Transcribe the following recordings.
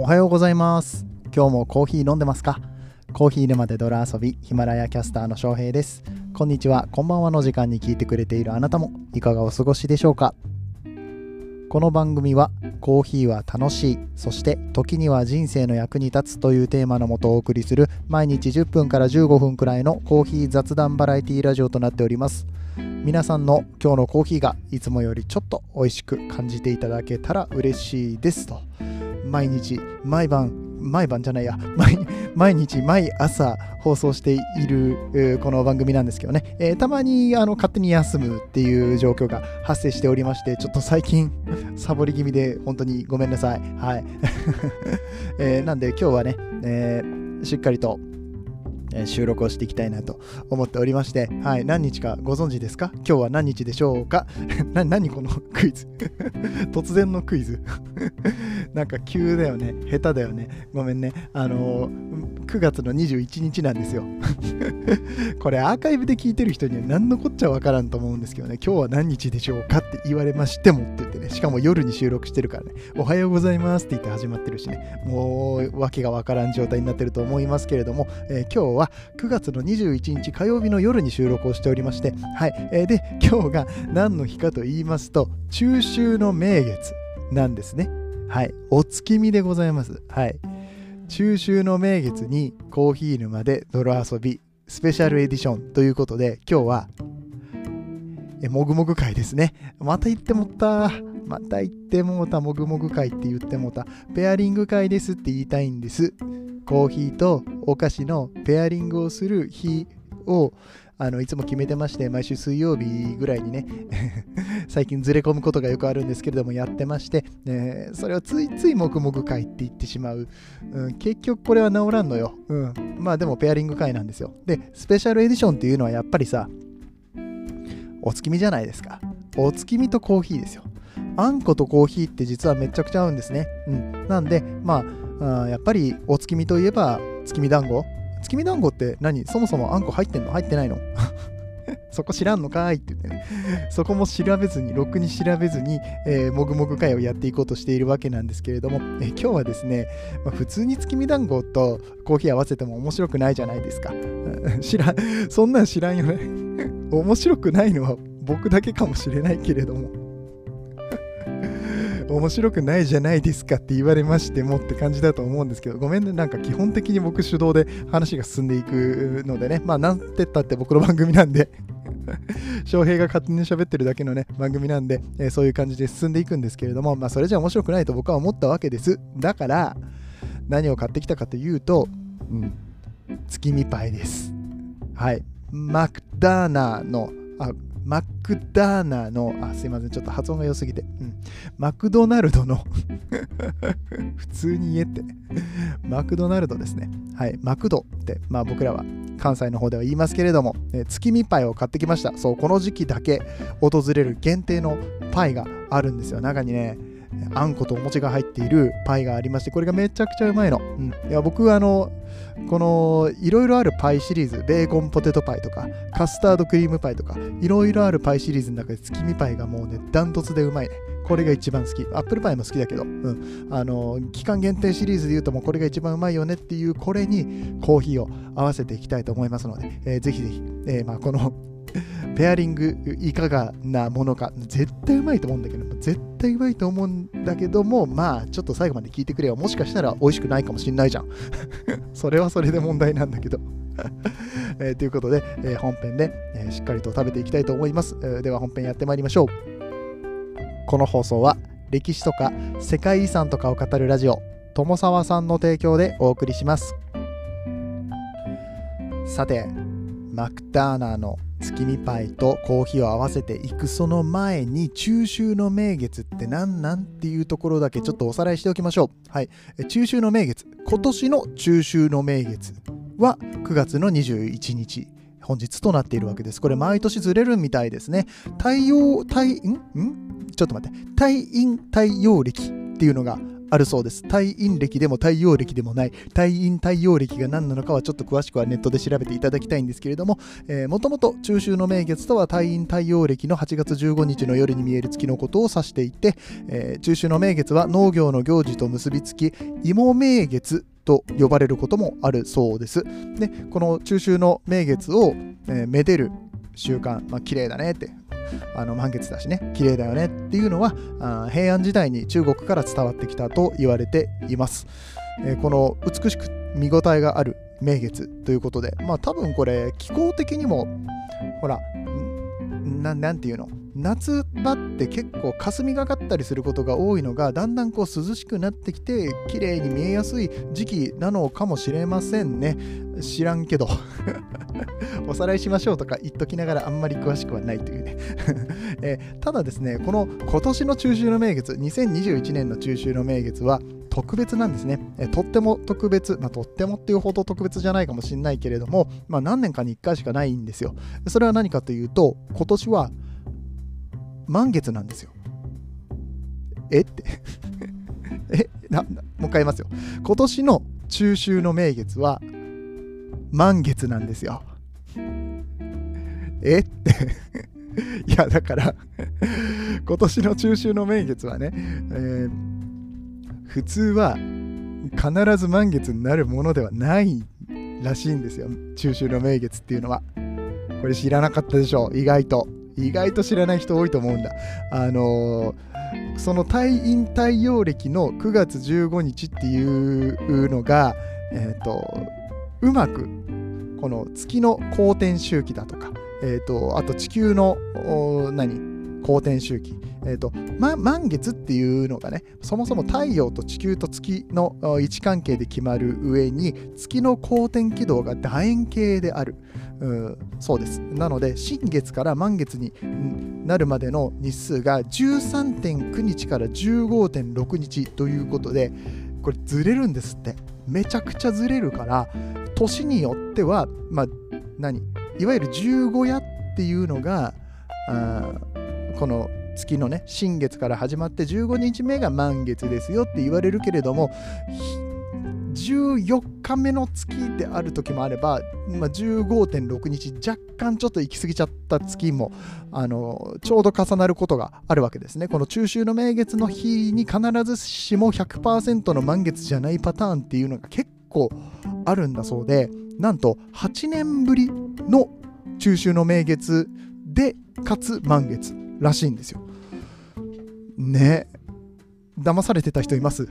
おはようございます。今日もコーヒー飲んでますか？コーヒー沼で泥遊びヒマラヤキャスターの翔平です。こんにちは。こんばんはの時間に聞いてくれているあなたもいかがお過ごしでしょうか？この番組はコーヒーは楽しいそして時には人生の役に立つというテーマのもとお送りする毎日10分から15分くらいのコーヒー雑談バラエティラジオとなっております。皆さんの今日のコーヒーがいつもよりちょっと美味しく感じていただけたら嬉しいですと。毎日毎晩毎晩じゃないや毎日毎朝放送しているこの番組なんですけどね、えー、たまにあの勝手に休むっていう状況が発生しておりましてちょっと最近 サボり気味で本当にごめんなさい。はい、えー、なんで今日はね、えー、しっかりとえ収録をしていきたいなと思っておりまして、はい、何日かご存知ですか？今日は何日でしょうか？な何このクイズ？突然のクイズ？なんか急だよね。下手だよね。ごめんね。あのー、9月の21日なんですよ。これアーカイブで聞いてる人には何のこっちゃわからんと思うんですけどね。今日は何日でしょうかって言われましてもって。ねしかも夜に収録してるからねおはようございますって言って始まってるしねもう訳がわからん状態になってると思いますけれども、えー、今日は9月の21日火曜日の夜に収録をしておりまして、はい、えー、で、今日が何の日かと言いますと、中秋の名月なんですね。はい、お月見でございます。はい。中秋の名月にコーヒー沼で泥遊びスペシャルエディションということで今日はえもぐもぐ会ですね。また言ってもった。また言ってもうたもぐもぐ会って言ってもうた。ペアリング会ですって言いたいんです。コーヒーとお菓子のペアリングをする日をあのいつも決めてまして毎週水曜日ぐらいにね 最近ずれ込むことがよくあるんですけれどもやってまして、えー、それをついついもぐもぐ会って言ってしまう、うん、結局これは治らんのよ、うん、まあでもペアリング会なんですよ。でスペシャルエディションっていうのはやっぱりさお月見じゃないですか。お月見とコーヒーですよ。あんことコーヒーって実はめちゃくちゃ合うんですね、うん、なんでまああやっぱりお月見といえば月見団子。月見団子って何？そもそもあんこ入ってんの？入ってないの？そこ知らんのかいって言ってね、そこも調べずに、ろくに調べずに、えー、もぐもぐ会をやっていこうとしているわけなんですけれども、えー、今日はですね、まあ、普通に月見団子とコーヒー合わせても面白くないじゃないですか。知らん、そんなん知らんよね。面白くないのは僕だけかもしれないけれども。面白くないじゃないですかって言われましてもって感じだと思うんですけど、ごめんね、なんか基本的に僕主導で話が進んでいくのでね、まあなんてったって僕の番組なんで 翔平が勝手に喋ってるだけのね、番組なんで、えー、そういう感じで進んでいくんですけれども、まあそれじゃ面白くないと僕は思ったわけです。だから、何を買ってきたかというと、うん、月見パイです。はい。マクダーナの、あ、マックダーナの、あ、すいません、ちょっと発音が良すぎて、うん、マクドナルドの 普通に言えって、マクドナルドですね。はい、マクドって、まあ僕らは関西の方では言いますけれども、え月見パイを買ってきました。そう、この時期だけ訪れる限定のパイがあるんですよ。中にね、あんことお餅が入っているパイがありまして、これがめちゃくちゃうまいの。うん、いや僕はあの、このいろいろあるパイシリーズ、ベーコンポテトパイとか、カスタードクリームパイとか、いろいろあるパイシリーズの中で月見パイがもうね、ダントツでうまいね。これが一番好き。アップルパイも好きだけど、うん。あの、期間限定シリーズで言うともうこれが一番うまいよねっていう、これにコーヒーを合わせていきたいと思いますので、えー、ぜひぜひ、えー、まあ、この ペアリングいかがなものか、絶対うまいと思うんだけど、絶対うまいと思うんだけども、まあ、ちょっと最後まで聞いてくれよ。もしかしたら美味しくないかもしんないじゃん。それはそれで問題なんだけど。えー、ということで、えー、本編で、えー、しっかりと食べていきたいと思います。え、では本編やってまいりましょう。この放送は、歴史とか世界遺産とかを語るラジオ、友沢さんの提供でお送りします。さて、マクターナの月見パイとコーヒーを合わせていくその前に中秋の名月って何なんっていうところだけちょっとおさらいしておきましょう。はい。中秋の名月。今年の中秋の名月は9月の21日。本日となっているわけです。これ毎年ずれるみたいですね。太陽、太、ん？ん？ちょっと待って。太陰太陽暦っていうのがあるそうです。退院歴でも太陽暦でもない、退院太陽暦が何なのかはちょっと詳しくはネットで調べていただきたいんですけれども、もともと中秋の名月とは退院太陽暦の8月15日の夜に見える月のことを指していて、えー、中秋の名月は農業の行事と結びつき、芋名月と呼ばれることもあるそうです。で、この中秋の名月を、えー、めでる習慣、まあ綺麗だねってあの満月だしね綺麗だよねっていうのはあ平安時代に中国から伝わってきたと言われています、えー、この美しく見応えがある名月ということでまあ多分これ気候的にもほらなんていうの？夏場って結構霞がかったりすることが多いのがだんだんこう涼しくなってきて綺麗に見えやすい時期なのかもしれませんね。知らんけど。おさらいしましょうとか言っときながらあんまり詳しくはないというね。えー、ただですねこの今年の中秋の名月2021年の中秋の名月は特別なんですね、えー、とっても特別、まあ、とってもっていうほど特別じゃないかもしれないけれども、まあ、何年かに1回しかないんですよ。それは何かというと今年は満月なんですよ。え？って。え？ななもう一回言いますよ。今年の中秋の名月は満月なんですよ。え？っ ていやだから 今年の中秋の名月はね、えー、普通は必ず満月になるものではないらしいんですよ。中秋の名月っていうのは。これ知らなかったでしょ意外と。意外と知らない人多いと思うんだ。あのー、その退院太陽暦の9月15日っていうのがえ、ー、とうまくこの月の公転周期だとかえーと、あと地球の何？公転周期、えーとま、満月っていうのがねそもそも太陽と地球と月の位置関係で決まる上に月の公転軌道が楕円形である。うそうです。なので新月から満月になるまでの日数が13.9日から15.6日ということでこれずれるんですって。めちゃくちゃずれるから年によってはまあ何？いわゆる十五夜っていうのがこの月のね新月から始まって15日目が満月ですよって言われるけれども14日目の月である時もあれば、まあ、15.6日若干ちょっと行き過ぎちゃった月もあのちょうど重なることがあるわけですね。この中秋の名月の日に必ずしも100%の満月じゃないパターンっていうのが結構あるんだそうでなんと8年ぶりの中秋の名月でかつ満月らしいんですよ。ね騙されてた人います？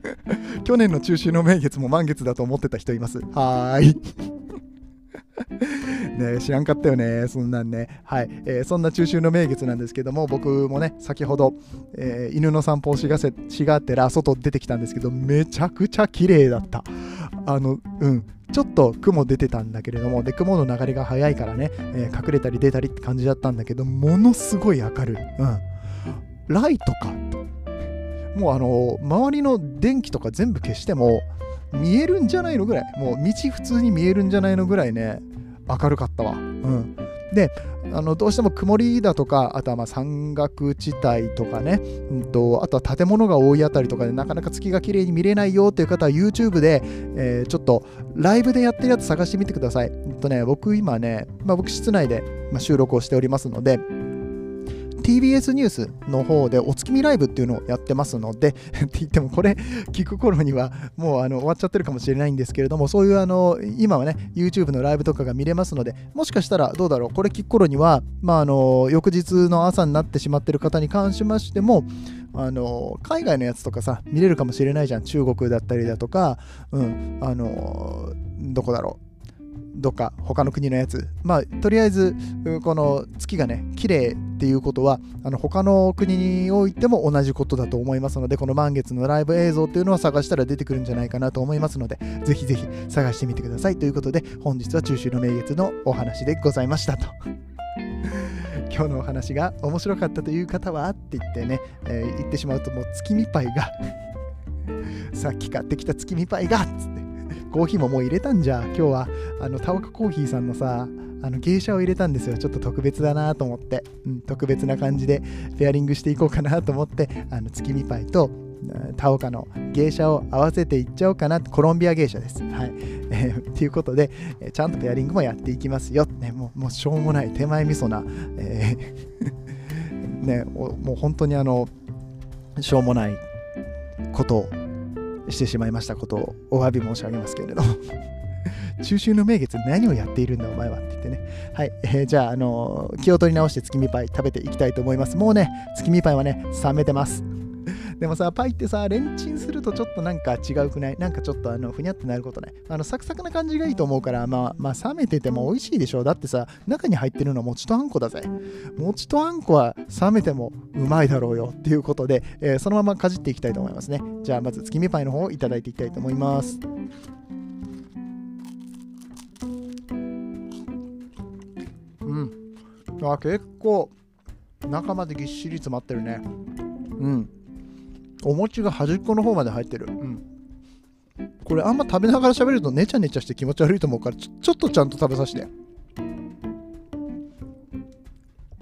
去年の中秋の名月も満月だと思ってた人います？はーい ね知らんかったよね、そんなんね。はい、えー、そんな中秋の名月なんですけども、僕もね、先ほど、えー、犬の散歩をしがせしがってら、外出てきたんですけど、めちゃくちゃ綺麗だった。あの、うん、ちょっと雲出てたんだけれども、で、雲の流れが速いからね、えー、隠れたり出たりって感じだったんだけど、ものすごい明るい。うん。ライトか。もうあの、周りの電気とか全部消しても、見えるんじゃないのぐらい、もう道普通に見えるんじゃないのぐらいね、明るかったわ。うん。で、あのどうしても曇りだとか、あとはま山岳地帯とかね、うんと、あとは建物が多いあたりとかでなかなか月が綺麗に見れないよっていう方は YouTube で、えー、ちょっとライブでやってるやつ探してみてください。えっとね、僕今ね、まあ、僕室内で収録をしておりますので、TBS ニュースの方でお月見ライブっていうのをやってますので って言ってもこれ聞く頃にはもうあの終わっちゃってるかもしれないんですけれどもそういうあの今はね YouTube のライブとかが見れますのでもしかしたらどうだろうこれ聞く頃にはまああの翌日の朝になってしまってる方に関しましてもあの海外のやつとかさ見れるかもしれないじゃん。中国だったりだとかうんあのどこだろう。どっか他の国のやつ。まあとりあえずこの月がね綺麗っていうことはあの他の国においても同じことだと思いますのでこの満月のライブ映像っていうのは探したら出てくるんじゃないかなと思いますのでぜひぜひ探してみてくださいということで本日は中秋の名月のお話でございましたと。今日のお話が面白かったという方はって言ってね、えー、言ってしまうともう月見パイが さっき買ってきた月見パイがっつって。コーヒーももう入れたんじゃ。今日は、あの、タワカコーヒーさんのさ、あの芸者を入れたんですよ。ちょっと特別だなと思って、うん、特別な感じでペアリングしていこうかなと思って、あの月見パイと、田岡の芸者を合わせていっちゃおうかなコロンビア芸者です。はい。えー、ということで、えちゃんとペアリングもやっていきますよ。ね、もうもうしょうもない手前味噌な、えーね、もう本当にあの、しょうもないことをしてしまいましたことをお詫び申し上げますけれど 中秋の名月何をやっているんだお前はって言ってね。はい。えー、じゃあ、あのー、気を取り直して月見パイ食べていきたいと思います。もうね、月見パイはね、冷めてます。でもさ、パイってさ、レンチンするとちょっとなんか違うくない？なんかちょっとあの、ふにゃってなることない？あの、サクサクな感じがいいと思うから、まあ、まあ、冷めてても美味しいでしょ？だってさ、中に入ってるのは餅とあんこだぜ。餅とあんこは冷めてもうまいだろうよっていうことで、えー、そのままかじっていきたいと思いますね。じゃあ、まず月見パイの方をいただいていきたいと思います。うん。あ、結構、中までぎっしり詰まってるね。うん。お餅が端っこの方まで入ってる。うん。これあんま食べながら喋るとねちゃねちゃして気持ち悪いと思うからちょちょっとちゃんと食べさせて。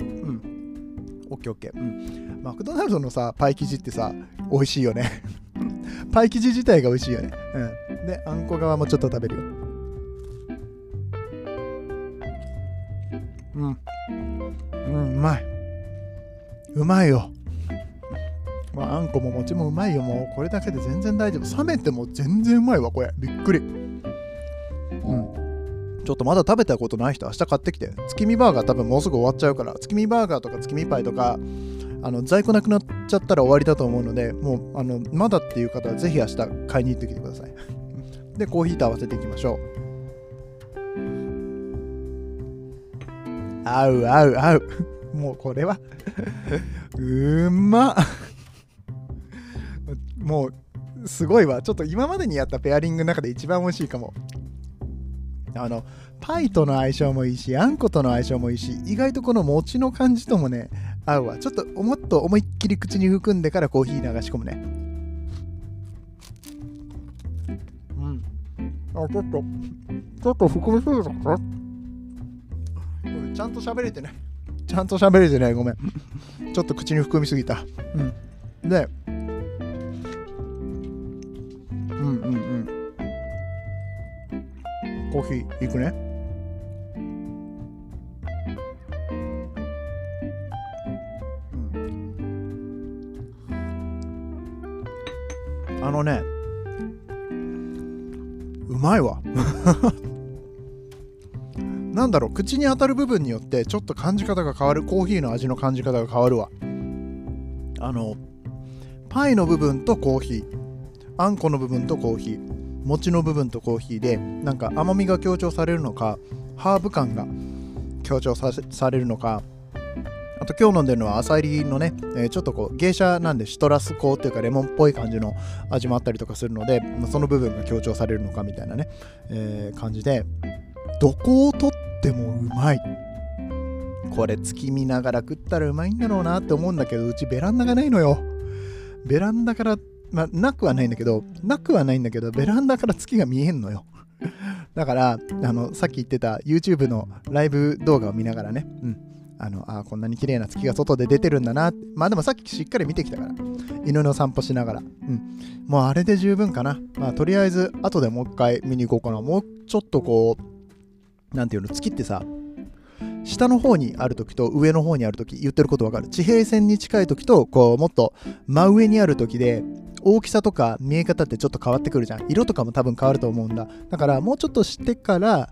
うん。オッケーオッケー。うん。マクドナルドのさ、パイ生地ってさ、美味しいよねパイ生地自体が美味しいよね。うん。で、あんこ側もちょっと食べるよ。うん。うん、うまい。うまいよ。まあ、あんこも餅もうまいよ。もうこれだけで全然大丈夫。冷めても全然うまいわ、これ。びっくり。うん。ちょっとまだ食べたことない人、明日買ってきて。月見バーガー多分もうすぐ終わっちゃうから、月見バーガーとか月見パイとか、あの在庫なくなっちゃったら終わりだと思うので、もうあのまだっていう方はぜひ明日買いに行ってきてください。で、コーヒーと合わせていきましょう。合う合う合う。もうこれは うまっもうすごいわ。ちょっと今までにやったペアリングの中で一番美味しいかも。あのパイとの相性もいいしあんことの相性もいいし意外とこの餅の感じともね合うわ。ちょっともっと思いっきり口に含んでからコーヒー流し込むね。うん。あちょっと。ちょっと含みすぎたかちゃんと喋れてない。ちゃんと喋れてない。ごめん。ちょっと口に含みすぎた。うん。でコーヒーいくね。うん。あのねうまいわ。なんだろう口に当たる部分によってちょっと感じ方が変わるコーヒーの味の感じ方が変わるわ。あのパイの部分とコーヒー。あんこの部分とコーヒー。餅の部分とコーヒーでなんか甘みが強調されるのかハーブ感が強調されるのかあと今日飲んでるのは朝入りのね、え、ちょっとこう芸者なんでシトラス香っていうかレモンっぽい感じの味もあったりとかするので、その部分が強調されるのかみたいなね、えー、感じでどこをとってもうまい。これ月見ながら食ったらうまいんだろうなって思うんだけどうちベランダがないのよ。ベランダからまあ、なくはないんだけど、なくはないんだけど、ベランダから月が見えんのよ。だから、あの、さっき言ってた YouTube のライブ動画を見ながらね、うん。あの、あこんなに綺麗な月が外で出てるんだな。まあでもさっきしっかり見てきたから。犬の散歩しながら。うん。もうあれで十分かな。まあとりあえず、後でもう一回見に行こうかな。もうちょっとこう、なんていうの、月ってさ、下の方にある時と上の方にある時言ってることわかる？地平線に近い時とこうもっと真上にある時で大きさとか見え方ってちょっと変わってくるじゃん。色とかも多分変わると思うんだ。だからもうちょっとしてから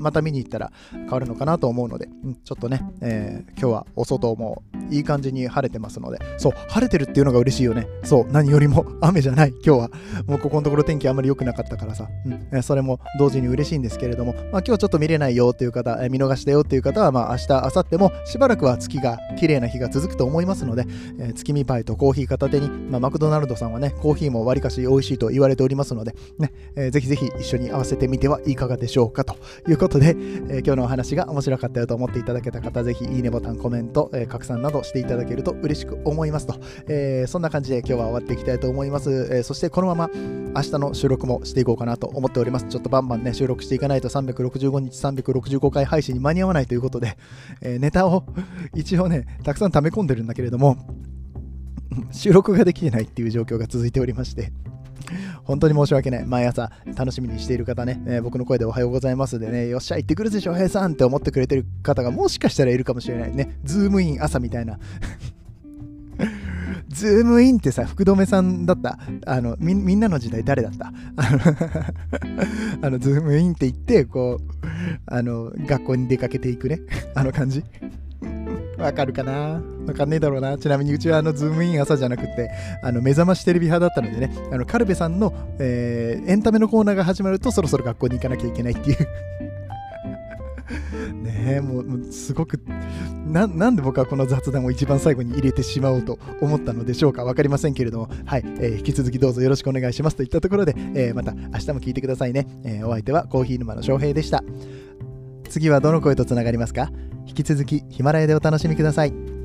また見に行ったら変わるのかなと思うので、うん、ちょっとね、えー、今日はお外もいい感じに晴れてますのでそう晴れてるっていうのが嬉しいよね。そう何よりも 雨じゃない今日は。もうここのところ天気あんまり良くなかったからさ、うん、それも同時に嬉しいんですけれども、まあ、今日ちょっと見れないよっていう方、えー、見逃したよっていう方は、まあ、明日明後日もしばらくは月が綺麗な日が続くと思いますので、えー、月見パイとコーヒー片手に、まあ、マクドナルドさんはねコーヒーもわりかし美味しいと言われておりますので、ねえー、ぜひぜひ一緒に合わせてみてはいかがでしょうかということで、えー、今日のお話が面白かったよと思っていただけた方、ぜひいいねボタン、コメント、えー、拡散などしていただけると嬉しく思いますと、えー、そんな感じで今日は終わっていきたいと思います。え、そしてこのまま明日の収録もしていこうかなと思っております。ちょっとバンバンね、収録していかないと365日365回配信に間に合わないということで、え、ネタを 一応ね、たくさん溜め込んでるんだけれども、収録ができてないっていう状況が続いておりまして、本当に申し訳ない。毎朝楽しみにしている方ね、えー、僕の声でおはようございますでね、よっしゃ、行ってくるぜ、翔平さんって思ってくれてる方がもしかしたらいるかもしれないね。ズームイン朝みたいな。ズームインってさ、福留さんだった。あの、みみんなの時代誰だった？あ のあの、ズームインって言って、こう、あの、学校に出かけていくね。あの感じ。わかるかな？わかんねえだろうな。ちなみにうちはあの、ズームイン朝じゃなくて、あの、めざましテレビ派だったのでね、あの、軽部さんの、えー、エンタメのコーナーが始まると、そろそろ学校に行かなきゃいけないっていう ねえ、もう、すごくな、なんで僕はこの雑談を一番最後に入れてしまおうと思ったのでしょうか？わかりませんけれども、はい、えー、引き続きどうぞよろしくお願いしますといったところで、えー、また明日も聞いてくださいね。え、お相手はコーヒー沼の翔平でした。次はどの声とつながりますか？引き続きヒマラヤでお楽しみください。